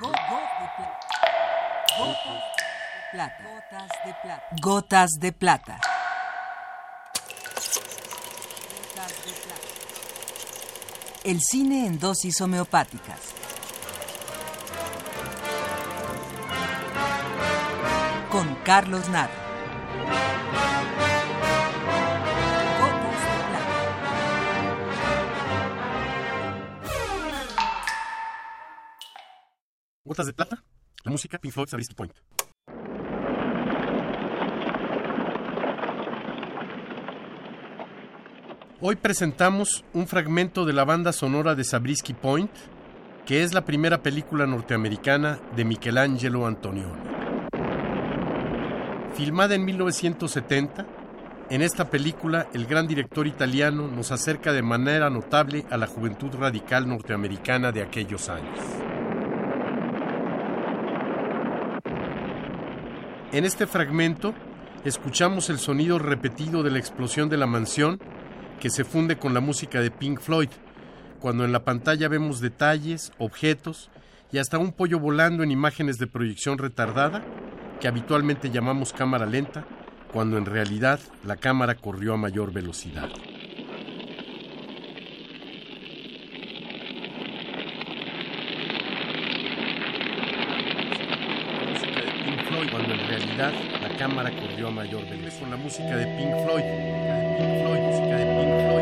Gotas de plata. Gotas de plata. El cine en dosis homeopáticas. Con Carlos Naro. Gotas de plata, la música Pink Floyd Sabrisky Point. Hoy presentamos un fragmento de la banda sonora de Sabrisky Point, que es la primera película norteamericana de Michelangelo Antonioni. Filmada en 1970, en esta película el gran director italiano nos acerca de manera notable a la juventud radical norteamericana de aquellos años. En este fragmento escuchamos el sonido repetido de la explosión de la mansión que se funde con la música de Pink Floyd, cuando en la pantalla vemos detalles, objetos y hasta un pollo volando en imágenes de proyección retardada que habitualmente llamamos cámara lenta, cuando en realidad la cámara corrió a mayor velocidad. música de Pink Floyd, cuando en realidad la cámara corrió a mayor velocidad. Con la música de Pink Floyd, de Pink Floyd, música de Pink Floyd.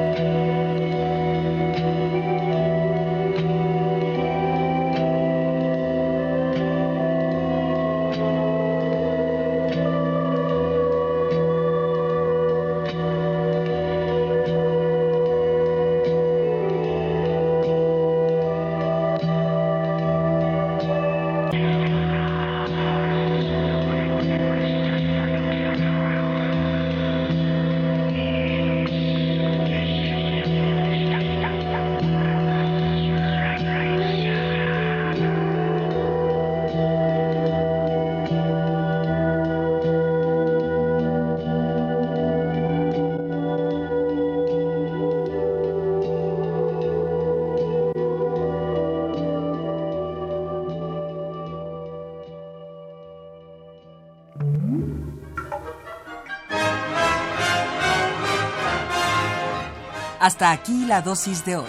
Hasta aquí la dosis de hoy.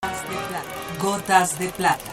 Gotas de plata. Gotas de plata.